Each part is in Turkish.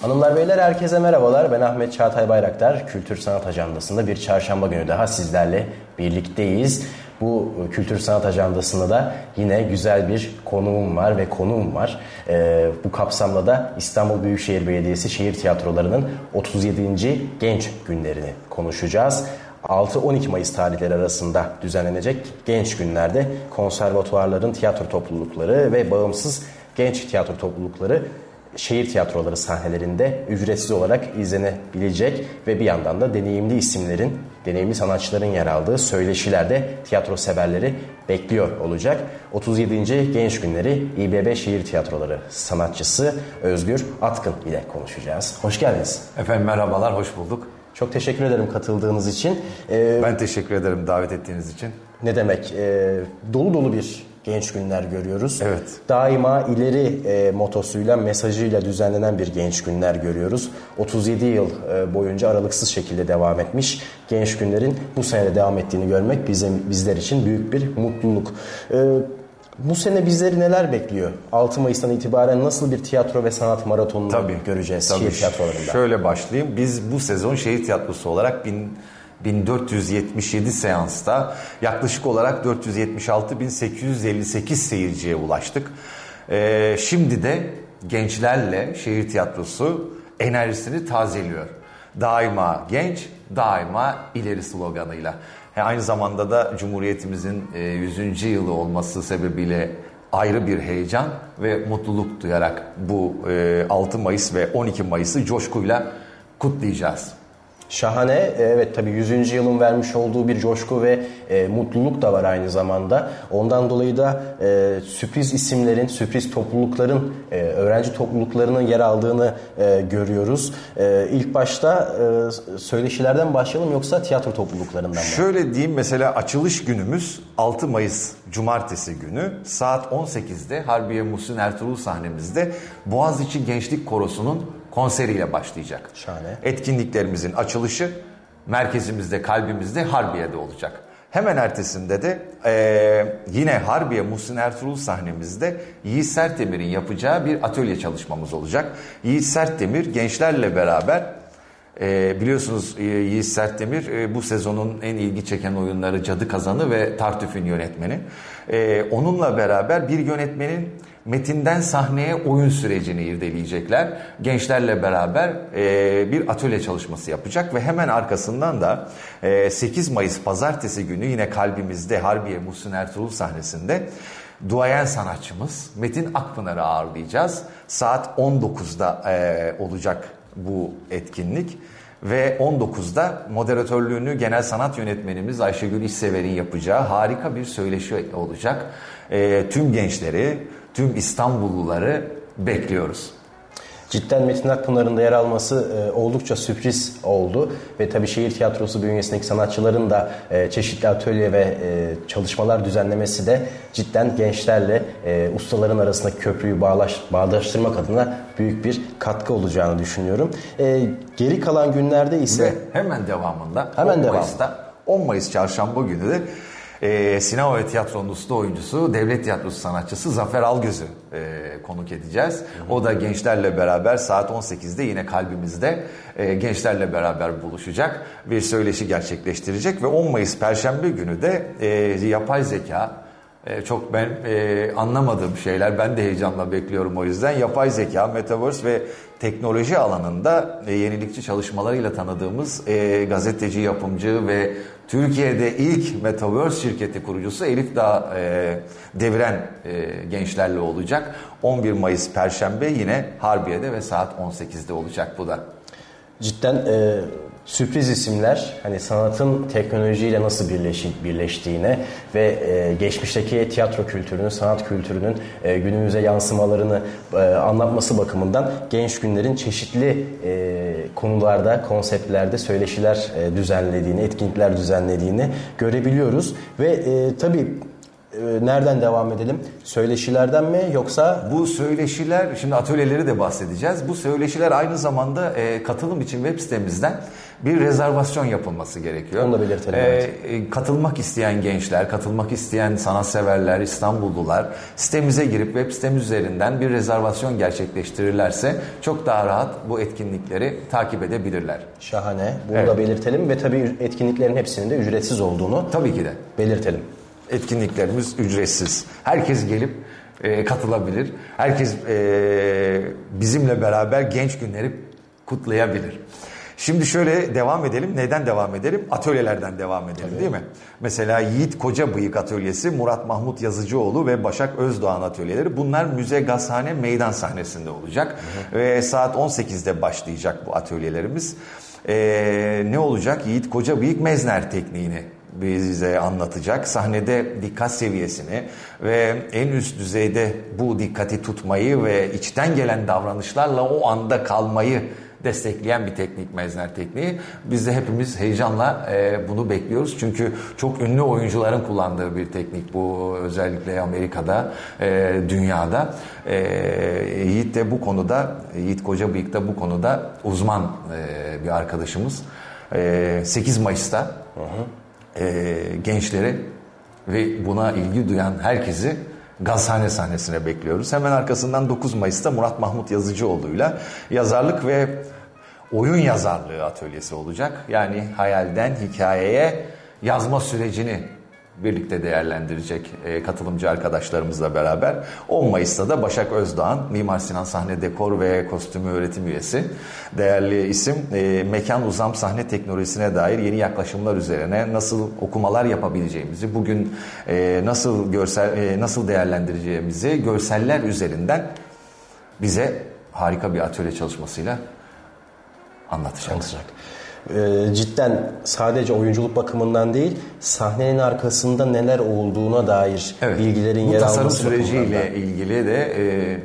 Hanımlar beyler herkese merhabalar. Ben Ahmet Çağatay Bayraktar. Kültür Sanat Ajandası'nda bir çarşamba günü daha sizlerle birlikteyiz. Bu kültür sanat ajandasında da yine güzel bir konuğum var ve konuğum var. Ee, bu kapsamda da İstanbul Büyükşehir Belediyesi şehir tiyatrolarının 37. Genç Günlerini konuşacağız. 6-12 Mayıs tarihleri arasında düzenlenecek genç günlerde konservatuvarların tiyatro toplulukları ve bağımsız genç tiyatro toplulukları şehir tiyatroları sahnelerinde ücretsiz olarak izlenebilecek ve bir yandan da deneyimli isimlerin, deneyimli sanatçıların yer aldığı söyleşilerde tiyatro severleri bekliyor olacak. 37. Genç Günleri İBB Şehir Tiyatroları sanatçısı Özgür Atkın ile konuşacağız. Hoş geldiniz. Efendim merhabalar, hoş bulduk. Çok teşekkür ederim katıldığınız için. Ee, ben teşekkür ederim davet ettiğiniz için. Ne demek? E, dolu dolu bir genç günler görüyoruz. Evet. Daima ileri e, motosuyla, mesajıyla düzenlenen bir genç günler görüyoruz. 37 yıl e, boyunca aralıksız şekilde devam etmiş genç günlerin bu sene devam ettiğini görmek bizim bizler için büyük bir mutluluk. E, bu sene bizleri neler bekliyor? 6 Mayıs'tan itibaren nasıl bir tiyatro ve sanat maratonunu tabii, göreceğiz tabii. şehir tiyatrolarında? Şöyle başlayayım. Biz bu sezon şehir tiyatrosu olarak bin 1477 seansta yaklaşık olarak 476.858 seyirciye ulaştık. Ee, şimdi de gençlerle şehir tiyatrosu enerjisini tazeliyor. Daima genç, daima ileri sloganıyla. He, aynı zamanda da Cumhuriyetimizin 100. E, yılı olması sebebiyle ayrı bir heyecan ve mutluluk duyarak bu 6 e, Mayıs ve 12 Mayıs'ı coşkuyla kutlayacağız. Şahane. Evet tabii 100. yılın vermiş olduğu bir coşku ve e, mutluluk da var aynı zamanda. Ondan dolayı da e, sürpriz isimlerin, sürpriz toplulukların, e, öğrenci topluluklarının yer aldığını e, görüyoruz. E, ilk başta e, söyleşilerden başlayalım yoksa tiyatro topluluklarından mı? Şöyle diyeyim mesela açılış günümüz 6 Mayıs Cumartesi günü saat 18'de Harbiye Muhsin Ertuğrul sahnemizde Boğaziçi Gençlik Korosu'nun konseriyle başlayacak. Şahane. Etkinliklerimizin açılışı merkezimizde, kalbimizde Harbiye'de olacak. Hemen ertesinde de e, yine Harbiye Muhsin Ertuğrul sahnemizde Yiğit Sertdemir'in yapacağı bir atölye çalışmamız olacak. Yiğit Sertdemir gençlerle beraber e, biliyorsunuz e, Yiğit Sertdemir e, bu sezonun en ilgi çeken oyunları Cadı Kazanı ve Tartüf'ün yönetmeni. E, onunla beraber bir yönetmenin metinden sahneye oyun sürecini irdeleyecekler. Gençlerle beraber e, bir atölye çalışması yapacak ve hemen arkasından da e, 8 Mayıs pazartesi günü yine kalbimizde Harbiye Muhsin Ertuğrul sahnesinde duayen sanatçımız Metin Akpınar'ı ağırlayacağız. Saat 19'da e, olacak bu etkinlik ve 19'da moderatörlüğünü genel sanat yönetmenimiz Ayşegül İşsever'in yapacağı harika bir söyleşi olacak. E, tüm gençleri, tüm İstanbulluları bekliyoruz. Cidden Metin Akpınar'ın da yer alması e, oldukça sürpriz oldu. Ve tabii şehir tiyatrosu bünyesindeki sanatçıların da e, çeşitli atölye ve e, çalışmalar düzenlemesi de cidden gençlerle e, ustaların arasındaki köprüyü bağlaş, bağdaştırmak adına büyük bir katkı olacağını düşünüyorum. E, geri kalan günlerde ise... Ve hemen devamında hemen 10 devam. Mayıs'ta 10 Mayıs çarşamba günü de e, sinema ve tiyatronun usta oyuncusu, devlet tiyatrosu sanatçısı Zafer Algöz'ü e, konuk edeceğiz. O da gençlerle beraber saat 18'de yine kalbimizde e, gençlerle beraber buluşacak. Bir söyleşi gerçekleştirecek ve 10 Mayıs Perşembe günü de e, yapay zeka, e, çok ben e, anlamadığım şeyler. Ben de heyecanla bekliyorum o yüzden. Yapay zeka, metaverse ve teknoloji alanında e, yenilikçi çalışmalarıyla tanıdığımız e, gazeteci, yapımcı ve Türkiye'de ilk Metaverse şirketi kurucusu Elif Dağ e, deviren e, gençlerle olacak. 11 Mayıs Perşembe yine Harbiye'de ve saat 18'de olacak bu da. Cidden e, sürpriz isimler hani sanatın teknolojiyle nasıl birleşi, birleştiğine ve e, geçmişteki tiyatro kültürünün, sanat kültürünün e, günümüze yansımalarını e, anlatması bakımından genç günlerin çeşitli e, konularda, konseptlerde söyleşiler e, düzenlediğini, etkinlikler düzenlediğini görebiliyoruz. Ve e, tabii nereden devam edelim? Söyleşilerden mi yoksa Bu söyleşiler, şimdi atölyeleri de bahsedeceğiz. Bu söyleşiler aynı zamanda e, katılım için web sitemizden bir rezervasyon yapılması gerekiyor. Onu da belirtelim, E, evet. e, katılmak isteyen gençler, katılmak isteyen sanatseverler, İstanbullular sitemize girip web sitemiz üzerinden bir rezervasyon gerçekleştirirlerse çok daha rahat bu etkinlikleri takip edebilirler. şahane? Bunu Evet. da belirtelim ve tabii etkinliklerin hepsinin de ücretsiz olduğunu Tabii ki de. belirtelim. Etkinliklerimiz ücretsiz. Herkes gelip e, katılabilir. Herkes e, bizimle beraber genç günleri kutlayabilir. Şimdi şöyle devam edelim. Neden devam edelim? Atölyelerden devam edelim değil mi? Mesela Yiğit Koca Bıyık Atölyesi, Murat Mahmut Yazıcıoğlu ve Başak Özdoğan atölyeleri. Bunlar Müze Gazhane Meydan sahnesinde olacak. Ve saat 18'de başlayacak bu atölyelerimiz. E, ne olacak? Yiğit Koca Bıyık Mezner tekniğini bize anlatacak. Sahnede dikkat seviyesini ve en üst düzeyde bu dikkati tutmayı ve içten gelen davranışlarla o anda kalmayı destekleyen bir teknik mezner tekniği. Biz de hepimiz heyecanla e, bunu bekliyoruz. Çünkü çok ünlü oyuncuların kullandığı bir teknik bu özellikle Amerika'da, e, dünyada. E, Yiğit de bu konuda, Yiğit Kocabıyık da bu konuda uzman e, bir arkadaşımız. E, 8 Mayıs'ta e, gençleri ve buna ilgi duyan herkesi Gazhane sahnesine bekliyoruz. Hemen arkasından 9 Mayıs'ta Murat Mahmut Yazıcıoğlu'yla yazarlık ve oyun yazarlığı atölyesi olacak. Yani hayalden hikayeye yazma sürecini birlikte değerlendirecek e, katılımcı arkadaşlarımızla beraber. 10 Mayıs'ta da Başak Özdoğan, Mimar Sinan Sahne Dekor ve Kostümü Öğretim Üyesi. Değerli isim, e, mekan uzam sahne teknolojisine dair yeni yaklaşımlar üzerine nasıl okumalar yapabileceğimizi, bugün e, nasıl görsel e, nasıl değerlendireceğimizi görseller üzerinden bize harika bir atölye çalışmasıyla anlatacak. Anlatacak. Ee, cidden sadece oyunculuk bakımından değil sahnenin arkasında neler olduğuna dair bilgilerin Bu yer tasarım alması bakımından da. süreciyle ilgili de e,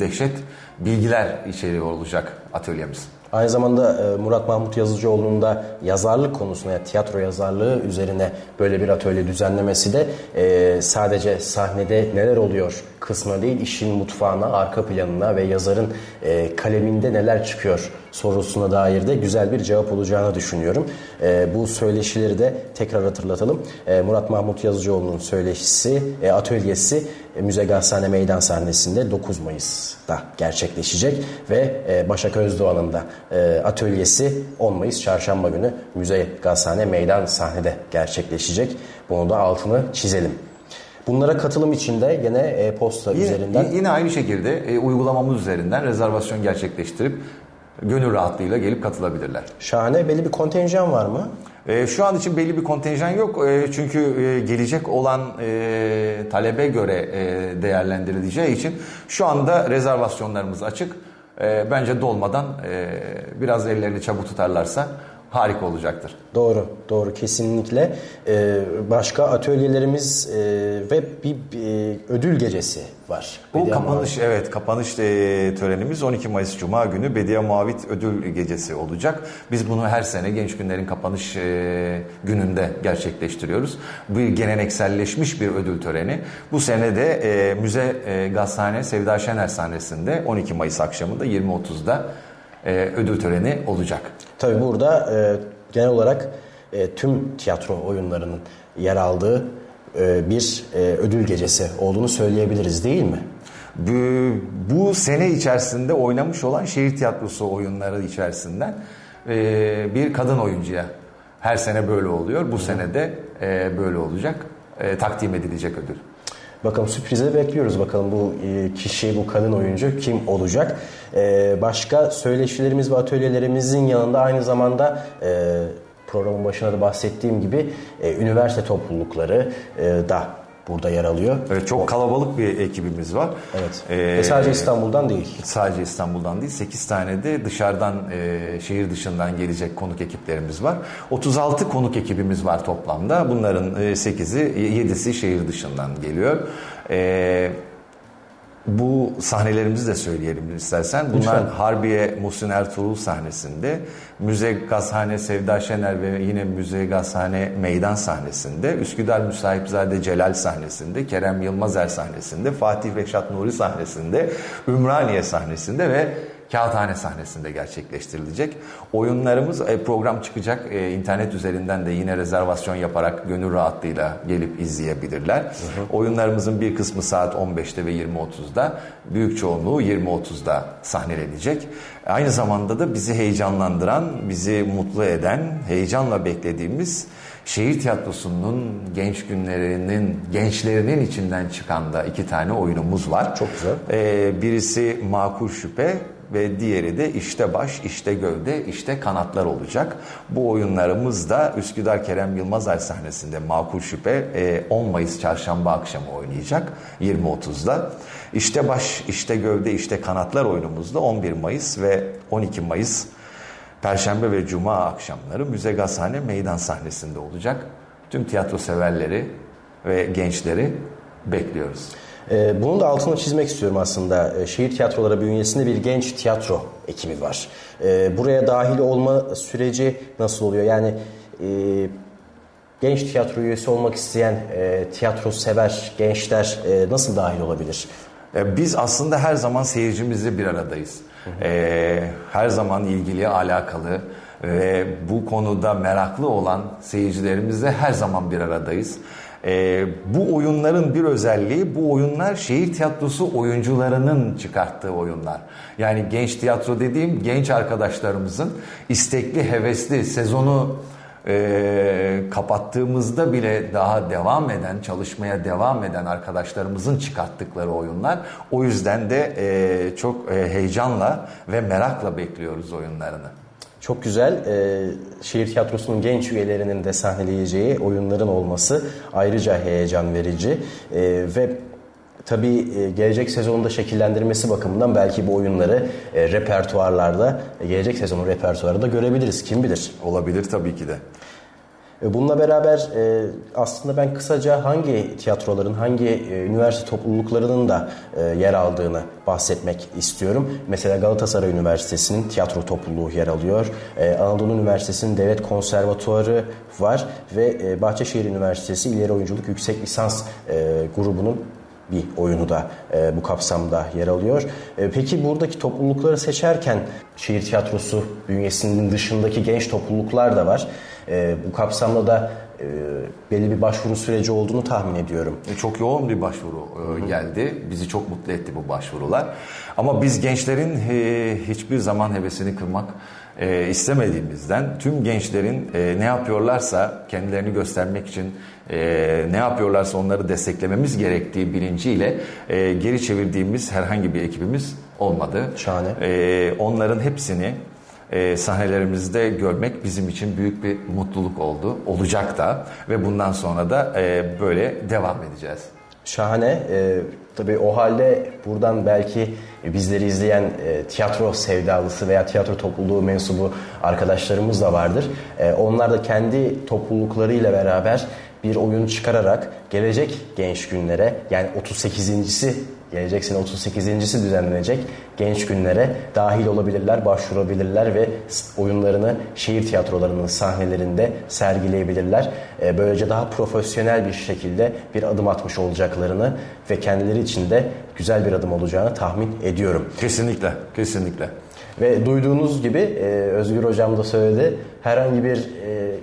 dehşet bilgiler içeriyor olacak atölyemiz. Aynı zamanda e, Murat Mahmut Yazıcıoğlu'nun da yazarlık konusuna, yani tiyatro yazarlığı üzerine böyle bir atölye düzenlemesi de e, sadece sahnede neler oluyor kısmına değil, işin mutfağına, arka planına ve yazarın e, kaleminde neler çıkıyor sorusuna dair de güzel bir cevap olacağını düşünüyorum. E, bu söyleşileri de tekrar hatırlatalım. E, Murat Mahmut Yazıcıoğlu'nun söyleşisi, e, atölyesi e, Müze Gazhane Meydan sahnesinde 9 Mayıs'ta gerçekleşecek ve e, Başak Özdoğan'ın da e, atölyesi 10 Mayıs Çarşamba günü Müze Gazhane Meydan sahnede gerçekleşecek. Bunu da altını çizelim. Bunlara katılım için de gene e-posta Yine, üzerinden yine aynı şekilde e, uygulamamız üzerinden rezervasyon gerçekleştirip gönül rahatlığıyla gelip katılabilirler. şahane belli bir kontenjan var mı? E, şu an için belli bir kontenjan yok E, çünkü e, gelecek olan e, talebe göre e, değerlendirileceği için şu anda rezervasyonlarımız açık. E, bence dolmadan e, biraz ellerini çabuk tutarlarsa harika olacaktır. Doğru, doğru kesinlikle. Ee, başka atölyelerimiz e, ve bir, e, ödül gecesi var. Bu Bediye kapanış evet kapanış e, törenimiz 12 Mayıs Cuma günü Bediye Muavit Ödül Gecesi olacak. Biz bunu her sene Genç Günler'in kapanış e, gününde gerçekleştiriyoruz. Bir gelenekselleşmiş bir ödül töreni. Bu sene de e, Müze e, Gazhane Sevda Şener sahnesinde 12 Mayıs akşamında 20.30'da e, ödül töreni olacak. Tabii burada e, genel olarak e, tüm tiyatro oyunlarının yer aldığı e, bir e, ödül gecesi olduğunu söyleyebiliriz değil mi? Bu, bu sene içerisinde oynamış olan şehir tiyatrosu oyunları içerisinden e, bir kadın oyuncuya her sene böyle oluyor. Bu sene de e, böyle olacak. E, takdim edilecek ödül. Bakalım sürprize bekliyoruz. Bakalım bu e, kişi, bu kadın oyuncu kim olacak? E, başka söyleşilerimiz ve atölyelerimizin yanında aynı zamanda e, programın başına da bahsettiğim gibi üniversite toplulukları da burada yer alıyor. Evet, çok kalabalık bir ekibimiz var. Evet. E, Ve sadece İstanbul'dan değil. Sadece İstanbul'dan değil 8 tane de dışarıdan e, şehir dışından gelecek konuk ekiplerimiz var. 36 konuk ekibimiz var toplamda. Bunların e, 8'i 7'si şehir dışından geliyor. E, Bu sahnelerimizi de söyleyelim istersen. Bunlar Lütfen. Harbiye Muhsin Ertuğrul sahnesinde, Müze Gazhane Sevda Şener ve yine Müze Gazhane Meydan sahnesinde, Üsküdar Müsahipzade Celal sahnesinde, Kerem Yılmazer sahnesinde, Fatih Reşat Nuri sahnesinde, Ümraniye sahnesinde ve Kağıthane sahnesinde gerçekleştirilecek. Oyunlarımız e, program çıkacak. E, internet üzerinden de yine rezervasyon yaparak gönül rahatlığıyla gelip izleyebilirler. Hı hı. Oyunlarımızın bir kısmı saat 15'te ve 20.30'da, büyük çoğunluğu 20.30'da sahnelenecek. Aynı zamanda da bizi heyecanlandıran, bizi mutlu eden, heyecanla beklediğimiz şehir tiyatrosunun genç günlerinin, gençlerinin içinden çıkan da iki tane oyunumuz var. Çok güzel. Ee, birisi Makul Şüphe, ve diğeri de işte baş, işte gövde, işte kanatlar olacak. Bu oyunlarımız da Üsküdar Kerem Yılmazay sahnesinde Makul Şüphe 10 Mayıs çarşamba akşamı oynayacak 20.30'da. İşte baş, işte gövde, işte kanatlar oyunumuzda 11 Mayıs ve 12 Mayıs Perşembe ve Cuma akşamları Müze Gazhane meydan sahnesinde olacak. Tüm tiyatro severleri ve gençleri bekliyoruz. Ee, bunun da altını çizmek istiyorum aslında. Ee, şehir tiyatroları bünyesinde bir genç tiyatro ekibi var. Ee, buraya dahil olma süreci nasıl oluyor? Yani e, genç tiyatro üyesi olmak isteyen e, tiyatro sever gençler e, nasıl dahil olabilir? Biz aslında her zaman seyircimizle bir aradayız. Her zaman ilgili, alakalı ve bu konuda meraklı olan seyircilerimizle her zaman bir aradayız. E, bu oyunların bir özelliği bu oyunlar şehir tiyatrosu oyuncularının çıkarttığı oyunlar. Yani genç tiyatro dediğim genç arkadaşlarımızın istekli, hevesli sezonu e, kapattığımızda bile daha devam eden, çalışmaya devam eden arkadaşlarımızın çıkarttıkları oyunlar. O yüzden de e, çok e, heyecanla ve merakla bekliyoruz oyunlarını. Çok güzel. E, şehir tiyatrosunun genç üyelerinin de sahneleyeceği oyunların olması ayrıca heyecan verici. E, ve tabii e, gelecek sezonda şekillendirmesi bakımından belki bu oyunları e, repertuarlarda, e, gelecek sezonun repertuarında görebiliriz. Kim bilir? Olabilir tabii ki de. E, bununla beraber e, aslında ben kısaca hangi tiyatroların, hangi e, üniversite topluluklarının da yer aldığını bahsetmek istiyorum. Mesela Galatasaray Üniversitesi'nin tiyatro topluluğu yer alıyor. Anadolu Üniversitesi'nin Devlet Konservatuarı var ve Bahçeşehir Üniversitesi İleri Oyunculuk Yüksek Lisans grubunun bir oyunu da bu kapsamda yer alıyor. peki buradaki toplulukları seçerken şehir tiyatrosu bünyesinin dışındaki genç topluluklar da var. E, bu kapsamda da e, belli bir başvuru süreci olduğunu tahmin ediyorum. E, çok yoğun bir başvuru e, geldi. Bizi çok mutlu etti bu başvurular. Ama biz gençlerin e, hiçbir zaman hevesini kırmak e, istemediğimizden tüm gençlerin e, ne yapıyorlarsa kendilerini göstermek için e, ne yapıyorlarsa onları desteklememiz gerektiği bilinciyle e, geri çevirdiğimiz herhangi bir ekibimiz olmadı. Şahane. E, onların hepsini e, sahnelerimizde görmek bizim için büyük bir mutluluk oldu. Olacak da ve bundan sonra da e, böyle devam edeceğiz. Şahane. E, tabii o halde buradan belki bizleri izleyen e, tiyatro sevdalısı veya tiyatro topluluğu mensubu arkadaşlarımız da vardır. E, onlar da kendi topluluklarıyla beraber bir oyun çıkararak gelecek genç günlere yani 38.si gelecek sene 38.si düzenlenecek genç günlere dahil olabilirler, başvurabilirler ve oyunlarını şehir tiyatrolarının sahnelerinde sergileyebilirler. Ee, böylece daha profesyonel bir şekilde bir adım atmış olacaklarını ve kendileri için de güzel bir adım olacağını tahmin ediyorum. Kesinlikle, kesinlikle. Ve duyduğunuz gibi e, Özgür Hocam da söyledi herhangi bir e,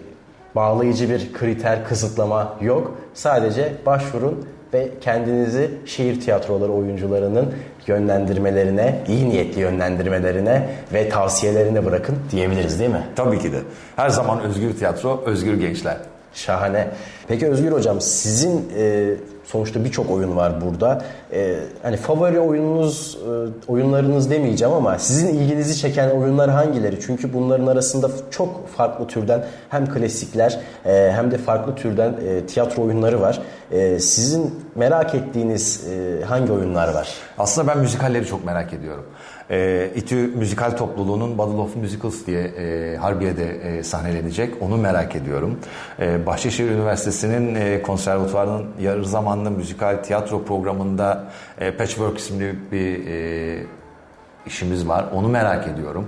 bağlayıcı bir kriter, kısıtlama yok. Sadece başvurun ve kendinizi şehir tiyatroları oyuncularının yönlendirmelerine, iyi niyetli yönlendirmelerine ve tavsiyelerine bırakın diyebiliriz değil mi? Tabii ki de. Her zaman özgür tiyatro, özgür gençler. Şahane. Peki Özgür Hocam sizin e, sonuçta birçok oyun var burada. E, hani favori oyununuz, e, oyunlarınız demeyeceğim ama sizin ilginizi çeken oyunlar hangileri? Çünkü bunların arasında çok farklı türden hem klasikler e, hem de farklı türden e, tiyatro oyunları var. E, sizin merak ettiğiniz e, hangi oyunlar var? Aslında ben müzikalleri çok merak ediyorum. E, İTÜ Müzikal Topluluğu'nun Battle of Musicals diye e, Harbiye'de e, sahnelenecek. Onu merak ediyorum. E, Bahçeşehir Üniversitesi'nin e, konservatuvarının yarı zamanlı müzikal tiyatro programında e, Patchwork isimli bir e, işimiz var. Onu merak ediyorum.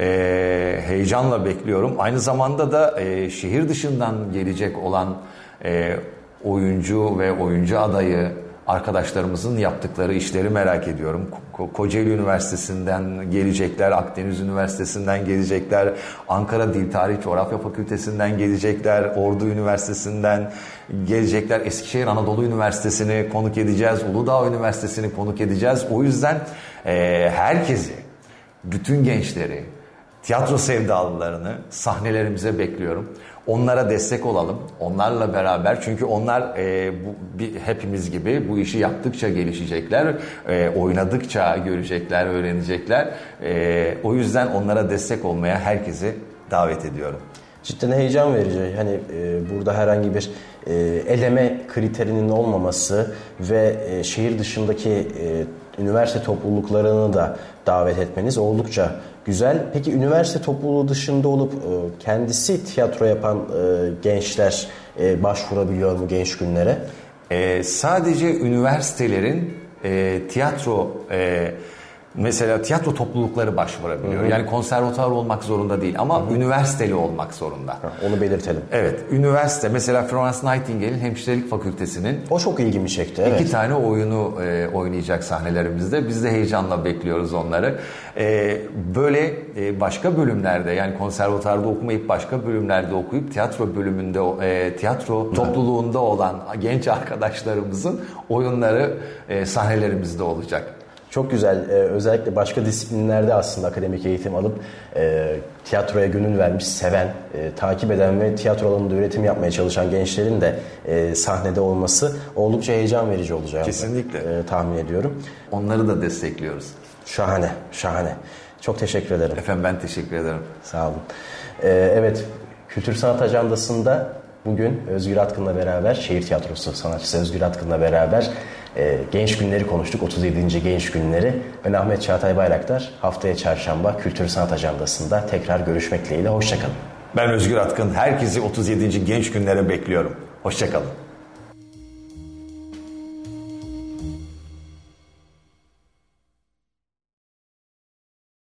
E, heyecanla bekliyorum. Aynı zamanda da e, şehir dışından gelecek olan e, oyuncu ve oyuncu adayı arkadaşlarımızın yaptıkları işleri merak ediyorum. Ko- Kocaeli Üniversitesi'nden gelecekler, Akdeniz Üniversitesi'nden gelecekler, Ankara Dil Tarih Coğrafya Fakültesinden gelecekler, Ordu Üniversitesi'nden gelecekler, Eskişehir Anadolu Üniversitesi'ni konuk edeceğiz, Uludağ Üniversitesi'ni konuk edeceğiz. O yüzden e, herkesi, bütün gençleri, tiyatro sevdalılarını sahnelerimize bekliyorum. Onlara destek olalım. Onlarla beraber çünkü onlar e, bu, bir, hepimiz gibi bu işi yaptıkça gelişecekler. E, oynadıkça görecekler, öğrenecekler. E, o yüzden onlara destek olmaya herkesi davet ediyorum. Cidden heyecan verici. Hani e, burada herhangi bir e, eleme kriterinin olmaması ve e, şehir dışındaki e, üniversite topluluklarını da davet etmeniz oldukça güzel. Peki üniversite topluluğu dışında olup e, kendisi tiyatro yapan e, gençler e, başvurabiliyor mu genç günlere? E, sadece üniversitelerin e, tiyatro e, mesela tiyatro toplulukları başvurabiliyor. Yani konservatuar olmak zorunda değil ama üniversiteli olmak zorunda. Onu belirtelim. Evet, üniversite mesela Florence Nightingale'in Hemşirelik Fakültesi'nin O çok ilgimi çekti. Evet. iki tane oyunu e, oynayacak sahnelerimizde. Biz de heyecanla bekliyoruz onları. E, böyle e, başka bölümlerde yani konservatuarda okumayıp başka bölümlerde okuyup tiyatro bölümünde e, tiyatro topluluğunda olan genç arkadaşlarımızın oyunları e, sahnelerimizde olacak. Çok güzel. Ee, özellikle başka disiplinlerde aslında akademik eğitim alıp e, tiyatroya gönül vermiş, seven, e, takip eden ve tiyatro alanında üretim yapmaya çalışan gençlerin de e, sahnede olması oldukça heyecan verici olacak. Kesinlikle. E, tahmin ediyorum. Onları da destekliyoruz. Şahane, şahane. Çok teşekkür ederim. Efendim ben teşekkür ederim. Sağ olun. Ee, evet, Kültür Sanat Ajandası'nda bugün Özgür Atkın'la beraber, şehir tiyatrosu sanatçısı Özgür Atkın'la beraber e, genç günleri konuştuk. 37. genç günleri. Ben Ahmet Çağatay Bayraktar. Haftaya çarşamba Kültür Sanat Ajandası'nda tekrar görüşmek dileğiyle. Hoşçakalın. Ben Özgür Atkın. Herkesi 37. genç günlere bekliyorum. Hoşçakalın.